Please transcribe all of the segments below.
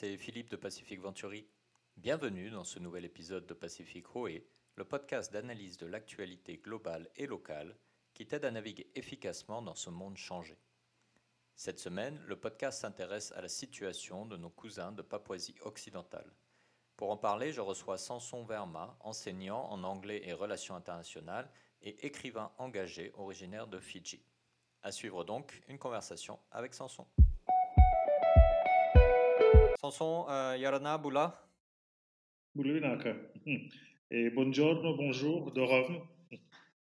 c'est Philippe de Pacific Venturi. Bienvenue dans ce nouvel épisode de Pacific Hoé, le podcast d'analyse de l'actualité globale et locale qui t'aide à naviguer efficacement dans ce monde changé. Cette semaine, le podcast s'intéresse à la situation de nos cousins de Papouasie occidentale. Pour en parler, je reçois Samson Verma, enseignant en anglais et relations internationales et écrivain engagé originaire de Fidji. À suivre donc une conversation avec Samson. Samson, uh, Yarana Bula. Bulinaka. Et buongiorno, bonjour de Rome.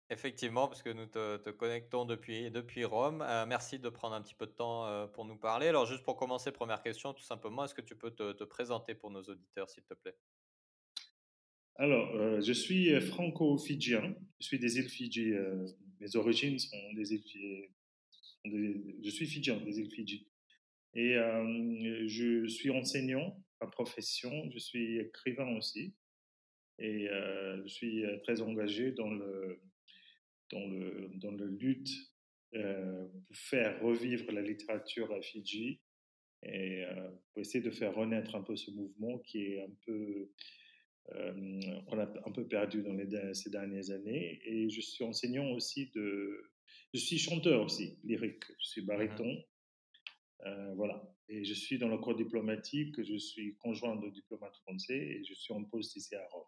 Effectivement, parce que nous te, te connectons depuis, depuis Rome. Euh, merci de prendre un petit peu de temps euh, pour nous parler. Alors, juste pour commencer, première question, tout simplement, est-ce que tu peux te, te présenter pour nos auditeurs, s'il te plaît? Alors, euh, je suis franco-fidjien. Je suis des îles Fidji. euh, mes origines sont des îles Fidji. Je suis fidjien des îles Fidji. Et euh, je suis enseignant à profession. Je suis écrivain aussi. Et euh, je suis euh, très engagé dans le, dans le, dans le lutte euh, pour faire revivre la littérature à Fidji et pour essayer de faire renaître un peu ce mouvement qui est un peu on a un peu perdu dans les, ces dernières années. Et je suis enseignant aussi de, je suis chanteur aussi lyrique. Je suis baryton. Euh, voilà. Et je suis dans le corps diplomatique. Je suis conjoint de diplomate français et je suis en poste ici à Rome.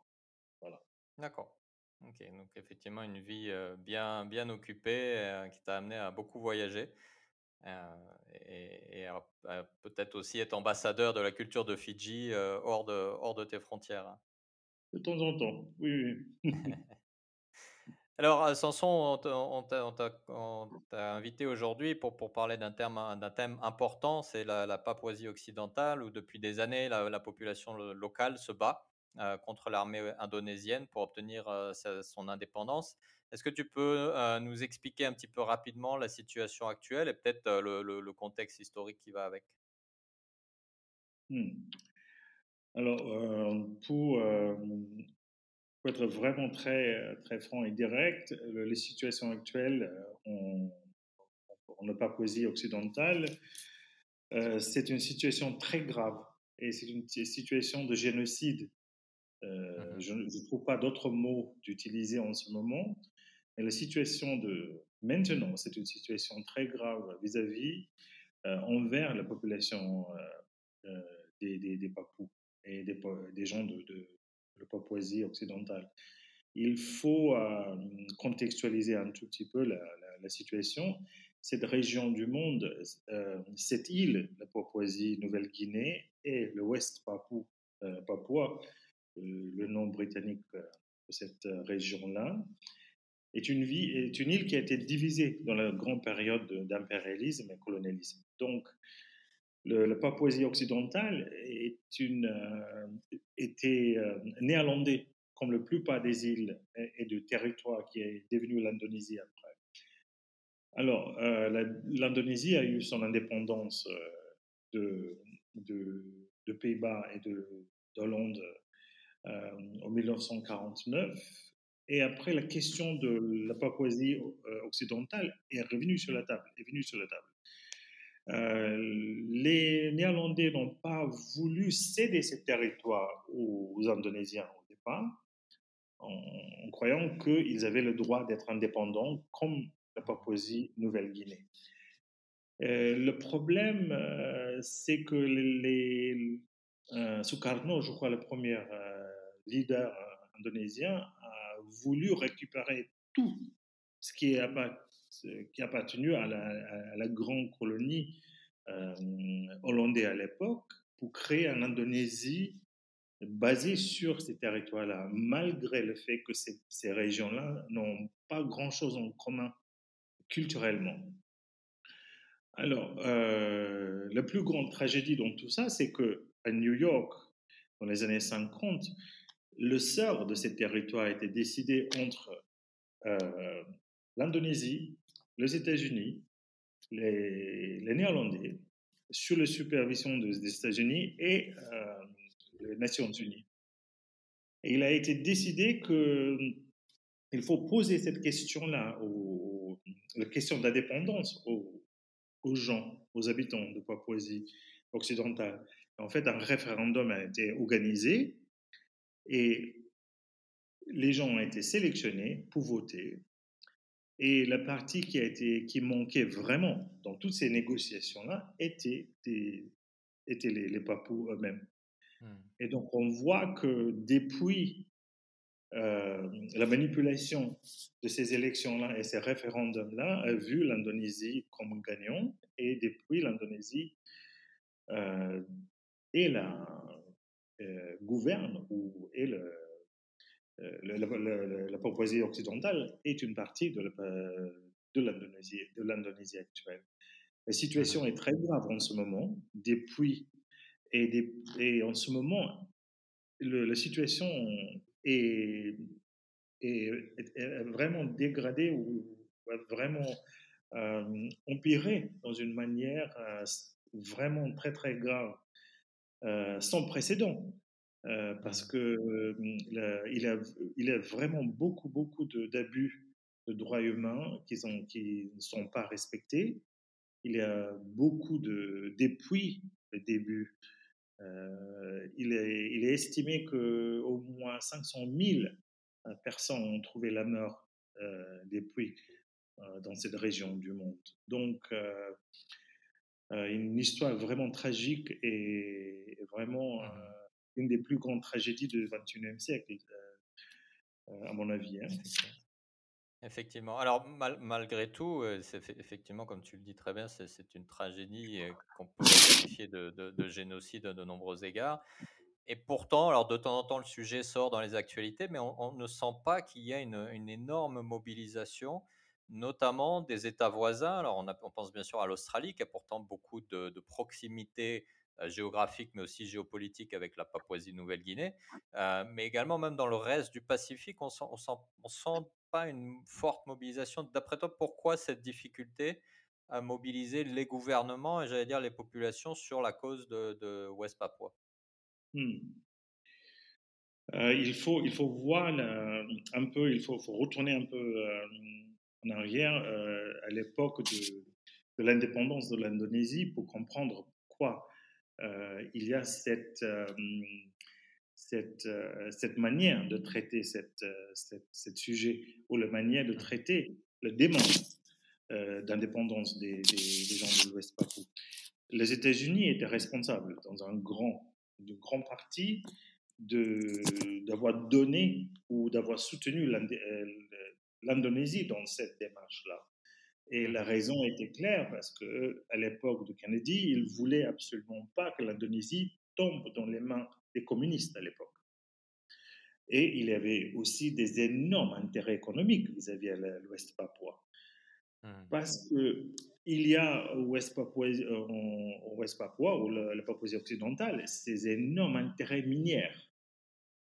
D'accord. Ok, donc effectivement, une vie euh, bien, bien occupée euh, qui t'a amené à beaucoup voyager et, et à- à peut-être aussi être ambassadeur de la culture de Fidji hors, de, hors de tes frontières. hein. De temps en temps. Oui, oui. Alors, euh, Samson, on t'a invité aujourd'hui pour, parler d'un thème, important, c'est la, Papouasie occidentale, où depuis des années, la, la population lo- locale se bat euh, contre l'armée indonésienne pour obtenir euh, son indépendance. Est-ce que tu peux euh, nous expliquer un petit peu rapidement la situation actuelle et peut-être euh, le, contexte historique qui va avec? Hmm. Alors, euh, pour, euh, pour être vraiment très, très franc et direct, le- les situations actuelles euh, en, en Papouasie occidentale, euh, c'est une situation très grave et c'est une situation de génocide. Euh, Mhm. Je ne trouve pas d'autres mots d'utiliser en ce moment. Mais la situation de maintenant, c'est une situation très grave vis-à-vis euh, envers la population euh, euh, des, des, des Papous et des, gens de, de, de Papouasie occidentale. Il faut euh, contextualiser un tout petit peu la, situation. Cette région du monde, euh, cette île, la Papouasie, Nouvelle-Guinée et le Ouest Papou, euh, le nom britannique de cette région-là, est une, est une île qui a été divisée dans la grande période de- d'impérialisme et colonialisme. Donc, la Papouasie occidentale euh, était euh, néerlandais, comme la plupart des îles et, et du territoire qui est devenu l'Indonésie après. Alors, euh, l'Indonésie a eu son indépendance euh, de, Pays-Bas et de d'Hollande en 1949. Et après, la question de la Papouasie occidentale est revenue sur la table. Euh, les Néerlandais n'ont pas voulu céder ces territoires aux, Indonésiens au départ, en, croyant qu'ils avaient le droit d'être indépendants, comme la Papouasie Nouvelle-Guinée. Euh, le problème, euh, c'est que Sukarno, je crois le premier leader indonésien, a voulu récupérer tout ce qui, qui appartenu à la, grande colonie euh, hollandaise à l'époque pour créer une Indonésie basée sur ces territoires-là, malgré le fait que ces, régions-là n'ont pas grand-chose en commun culturellement. Alors, euh, la plus grande tragédie dans tout ça, c'est que à New York, dans les années 50, le sort de ces territoires a été décidé entre euh, l'Indonésie, les États-Unis, les, Néerlandais, sous la supervision des, États-Unis et euh, les Nations Unies. Il a été décidé que il faut poser cette question-là, la question d'indépendance aux, aux gens, aux habitants de Papouasie occidentale. En fait, un référendum a été organisé et les gens ont été sélectionnés pour voter. Et la partie qui, a été, qui manquait vraiment dans toutes ces négociations-là était, les, les Papous eux-mêmes. Hmm. Et donc, on voit que depuis euh, la manipulation de ces élections-là et ces référendums-là a vu l'Indonésie comme gagnant. Et depuis, l'Indonésie euh, est la, euh, gouverne ou est le, euh, la, Papouasie occidentale est une partie de l'Indonésie actuelle. La situation est très grave en ce moment, depuis, et, et en ce moment, la situation est, est, vraiment dégradée ou vraiment euh, empirée dans une manière euh, vraiment très très grave, euh, sans précédent. Euh, parce que il, a, il a vraiment beaucoup, beaucoup d'abus de, droits humains qui, sont, qui ne sont pas respectés. Il y a beaucoup de depuis le début. Euh, il, est, il, est, estimé qu'au moins 500 000 euh, personnes ont trouvé la mort depuis dans cette région du monde. Donc, une histoire vraiment tragique et vraiment une des plus grandes tragédies du XXIe siècle, euh, euh, à mon avis. Hein. Effectivement. Alors, malgré tout, euh, effectivement, comme tu le dis très bien, c'est une tragédie qu'on peut qualifier de, génocide de nombreux égards. Et pourtant, alors de temps en temps, le sujet sort dans les actualités, mais on, ne sent pas qu'il y a une, énorme mobilisation, notamment des États voisins. Alors, on, on pense bien sûr à l'Australie, qui a pourtant beaucoup de, proximité euh, géographique, mais aussi géopolitique avec la Papouasie-Nouvelle-Guinée, euh, mais également même dans le reste du Pacifique, on sent, on sent, pas une forte mobilisation. D'après toi, pourquoi cette difficulté à mobiliser les gouvernements et j'allais dire les populations sur la cause de, de West Papua hmm. euh, il, faut, il faut voir un peu, il faut, faut retourner un peu en arrière à l'époque de, de l'indépendance de l'Indonésie pour comprendre pourquoi euh, il y a cette, euh, euh, cette, manière de traiter cette, sujet ou la manière de traiter le demande d'indépendance des, gens de l'Ouest Papou. Les États-Unis étaient responsables dans un grand, une grande partie d'avoir donné ou d'avoir soutenu l'Indonésie dans cette démarche-là. Et la raison était claire parce que à l'époque de Kennedy, il voulait absolument pas que l'Indonésie tombe dans les mains des communistes à l'époque. Et il y avait aussi des énormes intérêts économiques vis-à-vis de l'Ouest papouas. Hmm. Parce que il y a au Ouest Papua ou la, Papouasie occidentale, ces énormes intérêts miniers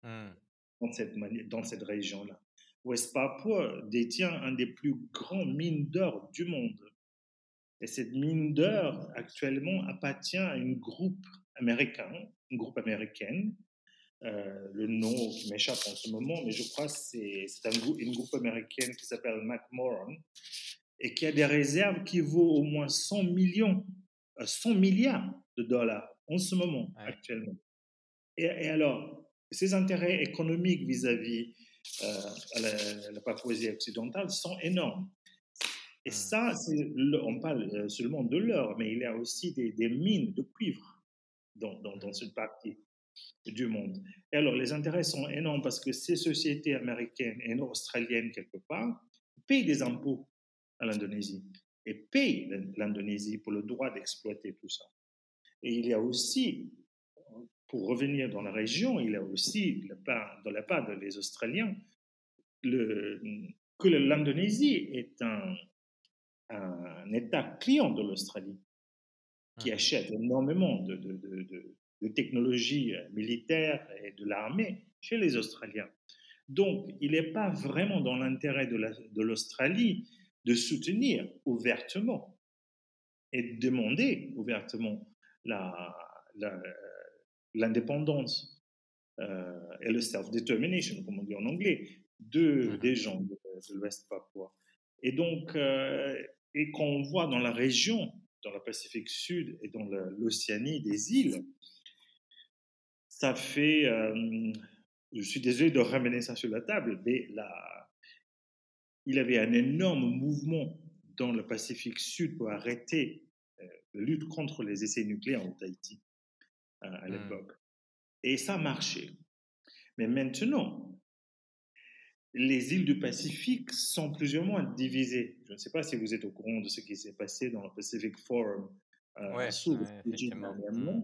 dans cette, dans cette région-là. West Papua détient un des plus grands mines d'or du monde. Et cette mine d'or, actuellement, appartient à un groupe américain, une groupe américaine. Euh, le nom qui m'échappe en ce moment, mais je crois que c'est un, une groupe américaine qui s'appelle McMoran et qui a des réserves qui vaut au moins 100 millions, 100 euh, milliards de dollars en ce moment, actuellement. Et, et, alors, ces intérêts économiques vis-à-vis à la, Papouasie occidentale sont énormes. Et mmh. ça, on parle euh, seulement de l'or, mais il y a aussi des, mines de cuivre dans, dans, dans, cette partie du monde. Et alors, les intérêts sont énormes parce que ces sociétés américaines et australiennes, quelque part, payent des impôts à l'Indonésie et payent l'Indonésie pour le droit d'exploiter tout ça. Et il y a aussi pour revenir dans la région, il a aussi, dans la part des Australiens, le, que l'Indonésie est un, un, État client de l'Australie, qui mmh. achète énormément de, de, de, de technologies militaires et de l'armée chez les Australiens. Donc, il n'est pas vraiment dans l'intérêt de l'Australie de soutenir ouvertement et de demander ouvertement la, la, l'indépendance euh, et le self-determination, comme on dit en anglais, de, mmh des gens de, l'Ouest papua. Et donc, euh, et qu'on voit dans la région, dans le Pacifique Sud et dans l'Océanie des îles, ça fait. je suis désolé de ramener ça sur la table, mais là, il y avait un énorme mouvement dans le Pacifique Sud pour arrêter la lutte contre les essais nucléaires en Haïti à mmh. l'époque. Et ça marchait. Mais maintenant, les îles du Pacifique sont plus ou moins divisées. Je ne sais pas si vous êtes au courant de ce qui s'est passé dans le Pacific Forum euh, ouais, mmh.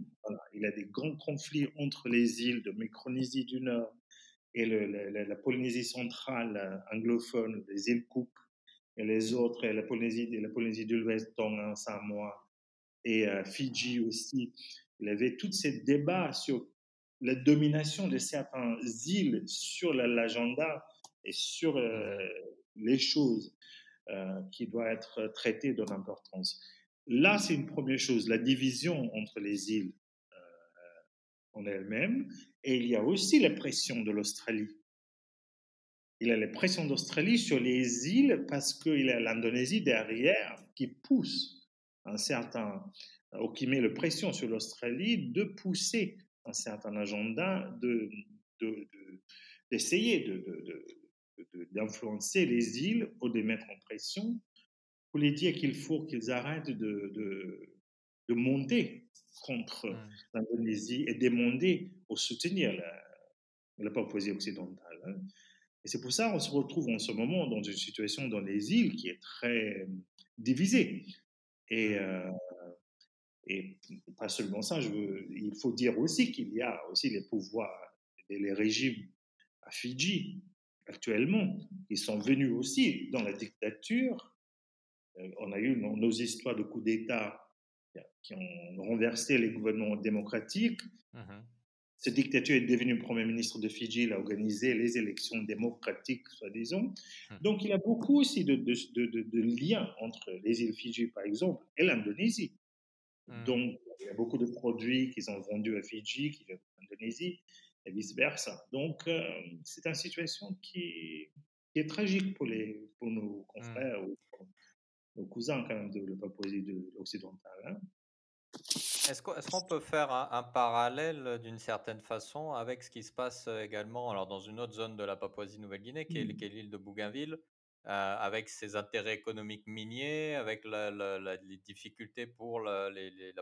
Il y a des grands conflits entre les îles de Micronésie du Nord et la, Polynésie centrale euh, anglophone, les îles Cook et les autres, et la Polynésie, la Polynésie de l'Ouest, Tonga, Samoa et euh, Fidji aussi. Il avait tous ces débats sur la domination de certaines îles sur l'agenda et sur euh, les choses euh, qui doivent être traitées de l'importance. Là, c'est une première chose, la division entre les îles euh, en elles-mêmes, et il y a aussi la pression de l'Australie. Il y a la pression d'Australie sur les îles parce qu'il y a l'Indonésie derrière qui pousse un certain, ou qui met la pression sur l'Australie de pousser un certain agenda, d'essayer de, de, d'influencer les îles ou de mettre en pression pour les dire qu'il faut qu'ils arrêtent de, de, monter contre mmh. l'Indonésie et demander au soutenir la, la Papouasie occidentale. Hein. Et c'est pour ça qu'on se retrouve en ce moment dans une situation dans les îles qui est très divisée. Et, mmh. euh, et pas seulement ça, je veux, il faut dire aussi qu'il y a aussi les pouvoirs et les régimes à Fidji actuellement. Ils sont venus aussi dans la dictature. On a eu nos, histoires de coups d'État qui ont renversé les gouvernements démocratiques. Mmh Cette dictature est devenue Premier ministre de Fidji, il a organisé les élections démocratiques, soi-disant. Mmh. Donc il y a beaucoup aussi de, de, liens entre les îles Fidji, par exemple, et l'Indonésie. Mmh. Donc il y a beaucoup de produits qu'ils ont vendus à Fidji, qui viennent d'Indonésie et vice-versa. Donc, euh, c'est une situation qui, est tragique pour, les, pour nos mmh. confrères ou nos cousins quand même de la Papouasie de l'Occidental. Hein. Est-ce qu'on peut faire un, parallèle d'une certaine façon avec ce qui se passe également alors dans une autre zone de la Papouasie-Nouvelle-Guinée, qui est, mmh. est l'île de Bougainville, euh, avec ses intérêts économiques miniers, avec les difficultés pour la,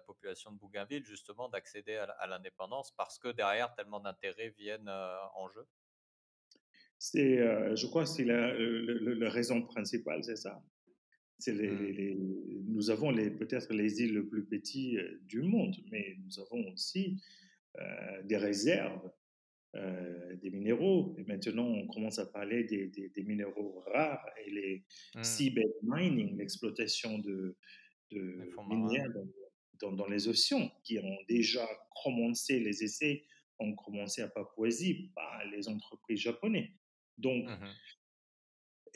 population de Bougainville justement d'accéder à, l'indépendance parce que derrière tellement d'intérêts viennent euh, en jeu? C'est, euh, je crois que c'est la, raison principale, c'est ça. C'est les, mmh. nous avons les, peut-être les îles les plus petites du monde, mais nous avons aussi des réserves euh, des minéraux. Et maintenant, on commence à parler des, des, minéraux rares et les mmh. seabed mining, l'exploitation de, de minières dans, dans, les océans, qui ont déjà commencé, les essais ont commencé à Papouasie par les entreprises japonaises. Donc, mmh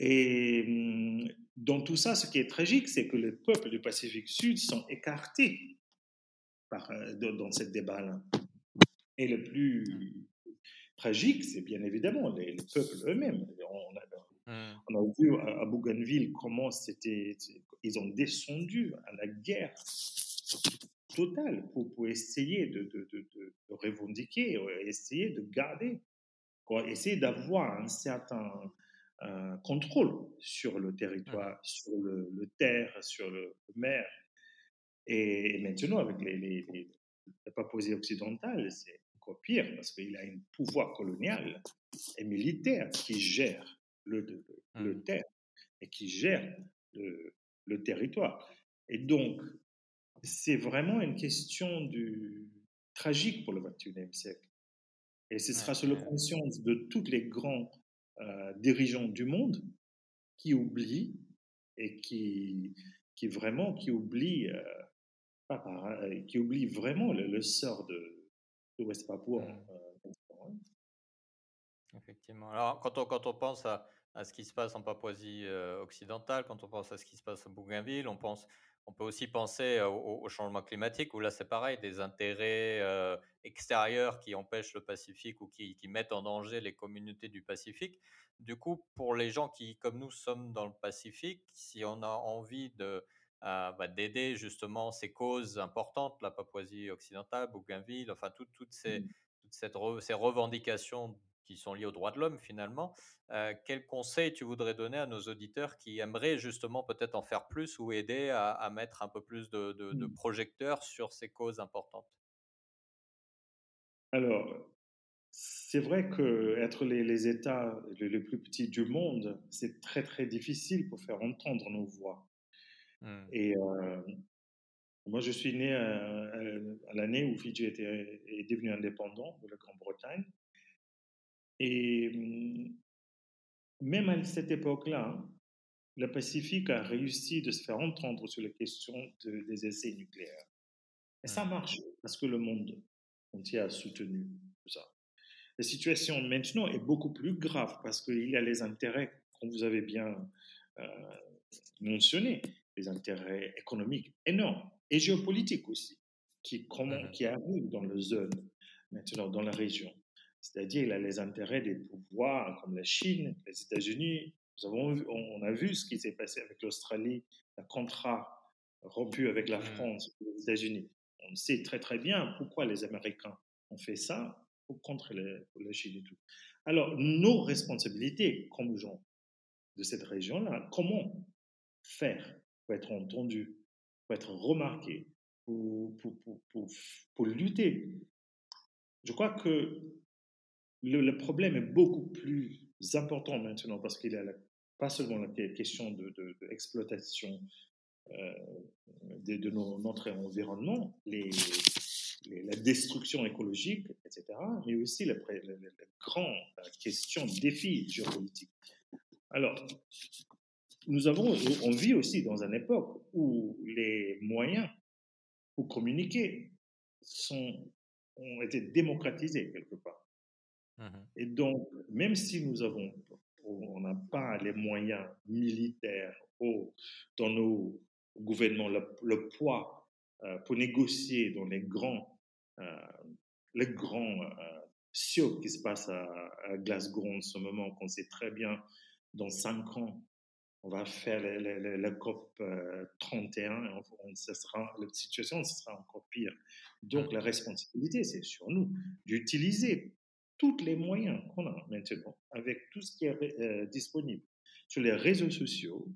et mmh, dans tout ça, ce qui est tragique, c'est que les peuples du Pacifique Sud sont écartés par, euh, dans, ce débat-là. Et le plus tragique, c'est bien évidemment les, peuples eux-mêmes. On, mmh. a vu à, Bougainville comment c'était, ils ont descendu à la guerre totale pour, pour essayer de, de, de, revendiquer, essayer de garder, quoi, essayer d'avoir un certain euh, contrôle sur le territoire, mmh. sur le, terre, sur le, mer. Et, maintenant, avec les, les, les, la Papouasie occidentale, c'est pire parce qu'il a un pouvoir colonial et militaire qui gère le, le, mmh. terre et qui gère le, territoire. Et donc, c'est vraiment une question du, tragique pour le 21e siècle. Et ce sera sur la conscience de tous les grands euh, dirigeants du monde qui oublient et qui, qui vraiment qui oublient, euh, euh, qui oublient vraiment le sort de, West Papua. Mmh. Euh, Effectivement. Alors, quand on, quand on pense à, à ce qui se passe en Papouasie euh, occidentale, quand on pense à ce qui se passe à Bougainville, on, pense, on peut aussi penser au, changement climatique, où là c'est pareil, des intérêts euh, extérieurs qui empêchent le Pacifique ou qui, qui, mettent en danger les communautés du Pacifique. Du coup, pour les gens qui, comme nous, sommes dans le Pacifique, si on a envie de, bah, d'aider justement ces causes importantes, la Papouasie occidentale, Bougainville, enfin toutes ces, mmh. toutes ces revendications qui sont liées aux droits de l'homme finalement, quel conseil tu voudrais donner à nos auditeurs qui aimeraient justement peut-être en faire plus ou aider à, mettre un peu plus de, mmh. projecteurs sur ces causes importantes? Alors, c'est vrai que être les, États les, plus petits du monde, c'est très très difficile pour faire entendre nos voix. Mmh. Et moi, je suis né à, l'année où Fidji était, est devenu indépendant de la Grande-Bretagne. Et mmh, même à cette époque-là, le Pacifique a réussi de se faire entendre sur la question des essais nucléaires. Et ça marche parce que le monde entier a soutenu ça. La situation maintenant est beaucoup plus grave parce qu'il y a les intérêts, comme vous avez bien euh, mentionné, les intérêts économiques énormes et géopolitiques aussi, qui, qui arrivent dans la zone, maintenant dans la région. C'est-à-dire, il a les intérêts des pouvoirs comme la Chine, les États-Unis. Nous avons, on a vu ce qui s'est passé avec l'Australie, le contrat rompu avec la mmh. France, les États-Unis. On sait très très bien pourquoi les Américains ont fait ça contre la Chine et tout. Alors, nos responsabilités comme gens de cette région-là, comment faire pour être entendu, pour être remarqué, pour, pour, pour, pour lutter? Je crois que le, problème est beaucoup plus important maintenant parce qu'il y a pas seulement la question de, l'exploitation euh, de, notre environnement, la destruction écologique, etc., mais aussi la, grande question défi géopolitique. Alors, nous avons, on vit aussi dans une époque où les moyens pour communiquer ont été démocratisés quelque part. Mmh Et donc, même si nous avons, on n'a pas les moyens militaires ou dans nos gouvernements, le, poids euh, pour négocier dans les grands, euh, les grands euh, qui se passent à, Glasgow en ce moment, qu'on sait très bien, dans cinq ans, on va faire la COP 31 et on, sera, la situation sera encore pire. Donc, mmh. la responsabilité, c'est sur nous d'utiliser tous les moyens qu'on a maintenant, avec tout ce qui est euh, disponible sur les réseaux sociaux,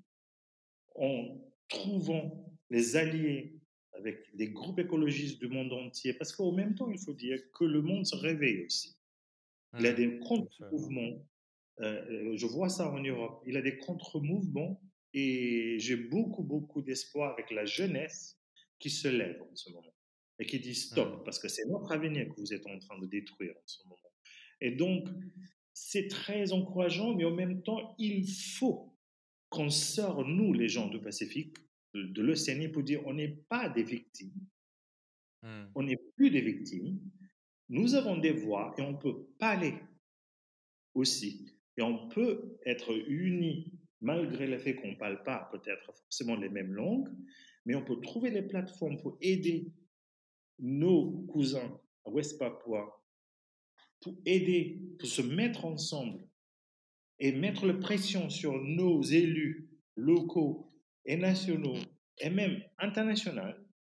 en trouvant les alliés avec des groupes écologistes du monde entier, parce qu'au même temps, il faut dire que le monde se réveille aussi. Il y a mmh, des contre-mouvements. Euh, je vois ça en Europe. Il y a des contre-mouvements et j'ai beaucoup, beaucoup d'espoir avec la jeunesse qui se lève en ce moment et qui dit stop, mmh. parce que c'est notre avenir que vous êtes en train de détruire en ce moment. Et donc, c'est très encourageant, mais en même temps, il faut qu'on sorte, nous, les gens du Pacifique, de l'Océanie, pour dire on n'est pas des victimes. Hmm. On n'est plus des victimes. Nous avons des voix et on peut parler aussi. Et on peut être unis malgré le fait qu'on ne parle pas peut-être forcément les mêmes langues, mais on peut trouver les plateformes pour aider nos cousins à West Papua pour aider, pour se mettre ensemble et mettre la pression sur nos élus locaux et nationaux et même internationaux,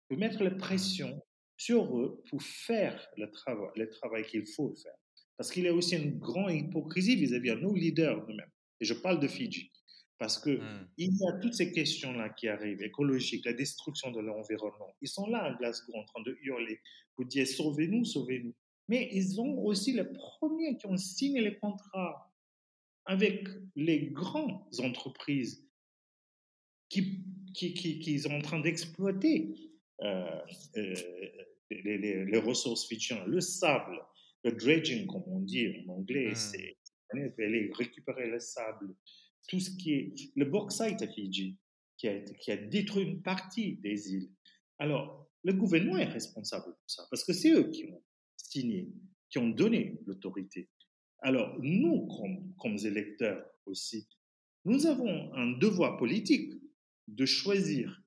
pour mettre la pression sur eux pour faire le travail, le travail qu'il faut faire. Parce qu'il y a aussi une grande hypocrisie vis-à-vis de nos leaders nous-mêmes. Et je parle de Fidji. Parce qu'il mmh. il y a toutes ces questions-là qui arrivent, écologiques, la destruction de l'environnement. Ils sont là à Glasgow en train de hurler pour dire sauvez-nous, sauvez-nous mais ils ont aussi les premiers qui ont signé les contrats avec les grandes entreprises qui, qui, qui, sont en train d'exploiter euh, euh, les, les, ressources fidjiennes, le sable, le dredging, comme on dit en anglais, mmh. c'est aller récupérer le sable, tout ce qui est le bauxite à Fidji, qui a, qui a détruit une partie des îles. Alors, le gouvernement est responsable pour ça, parce que c'est eux qui ont qui ont donné l'autorité. Alors, nous, comme, électeurs aussi, nous avons un devoir politique de choisir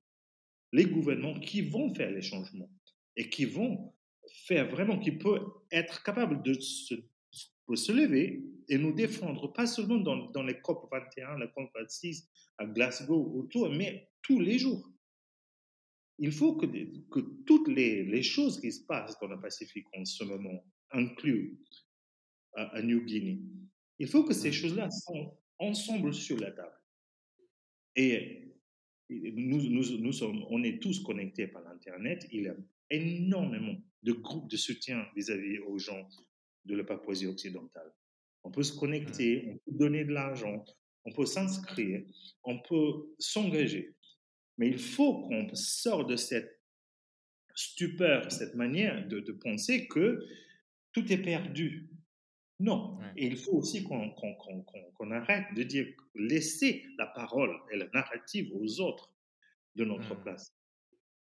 les gouvernements qui vont faire les changements et qui vont faire vraiment, qui peuvent être capables de se, se lever et nous défendre, pas seulement dans, dans les COP 21, la COP 26 à Glasgow, autour, mais tous les jours il faut que, que toutes les, les, choses qui se passent dans le Pacifique en ce moment, inclus à, New Guinea. Il faut que ces choses-là soient ensemble sur la table. Et nous, nous, nous sommes, on est tous connectés par l'Internet. Il y a énormément de groupes de soutien vis-à-vis aux gens de la Papouasie occidentale. On peut se connecter, on peut donner de l'argent, on peut s'inscrire, on peut s'engager. Mais il faut qu'on sorte de cette stupeur, cette manière de, de penser que tout est perdu. Non. Et il faut aussi qu'on arrête de dire, laisser la parole et la narrative aux autres de notre Mmh. place.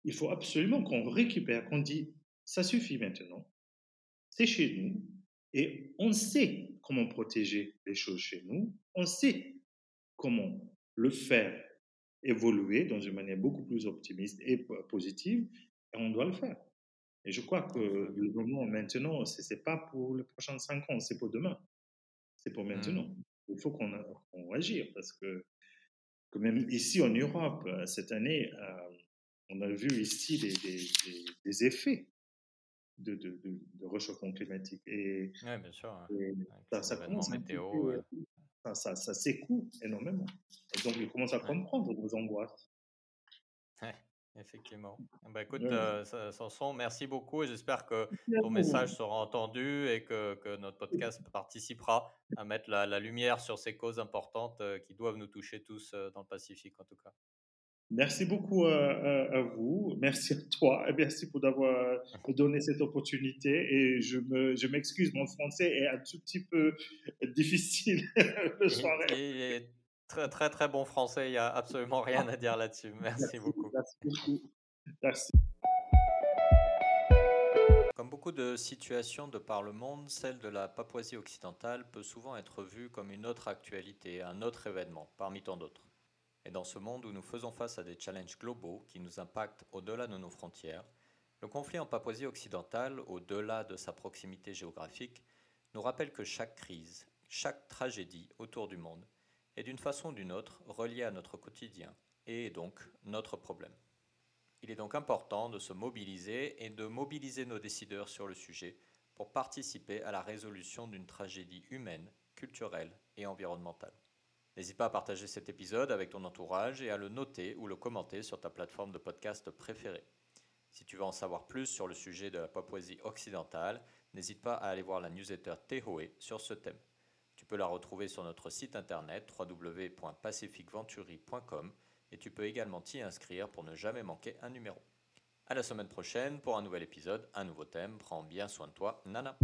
Il faut absolument qu'on récupère, qu'on dit, ça suffit maintenant, c'est chez nous, et on sait comment protéger les choses chez nous, on sait comment le faire évoluer dans une manière beaucoup plus optimiste et positive, et on doit le faire. Et je crois que le moment maintenant, ce n'est pas pour les prochains cinq ans, c'est pour demain. C'est pour maintenant. Mmh. Il faut qu'on qu agisse parce que, que, même ici en Europe, cette année, euh, on a vu ici des, des, des, des effets de, de, de, de, réchauffement climatique. Et, oui, bien sûr. et ça, ça, commence météo, peu, ça, ça, ça s'écoule énormément. Et donc, ils commencent à comprendre nos angoisses. Ouais. Effectivement. Bah, écoute, euh, Sanson, merci beaucoup et j'espère que ton message sera entendu et que, que notre podcast participera à mettre la, la, lumière sur ces causes importantes euh, qui doivent nous toucher tous euh, dans le Pacifique en tout cas. Merci beaucoup à, à, à vous, merci à toi et merci pour d'avoir donné cette opportunité et je m'excuse, je mon français est un tout petit peu difficile le soir. Très, très, très bon français. Il n'y a absolument rien à dire là-dessus. Merci, merci, beaucoup. Merci beaucoup. Merci. Comme beaucoup de situations de par le monde, celle de la Papouasie occidentale peut souvent être vue comme une autre actualité, un autre événement, parmi tant d'autres. Et dans ce monde où nous faisons face à des challenges globaux qui nous impactent au-delà de nos frontières, le conflit en Papouasie occidentale, au-delà de sa proximité géographique, nous rappelle que chaque crise, chaque tragédie autour du monde est d'une façon ou d'une autre reliée à notre quotidien et est donc notre problème. Il est donc important de se mobiliser et de mobiliser nos décideurs sur le sujet pour participer à la résolution d'une tragédie humaine, culturelle et environnementale. N'hésite pas à partager cet épisode avec ton entourage et à le noter ou le commenter sur ta plateforme de podcast préférée. Si tu veux en savoir plus sur le sujet de la Papouasie occidentale, n'hésite pas à aller voir la newsletter Tehoe sur ce thème. Tu peux la retrouver sur notre site internet www.pacificventuri.com et tu peux également t'y inscrire pour ne jamais manquer un numéro. À la semaine prochaine pour un nouvel épisode, un nouveau thème. Prends bien soin de toi, Nana.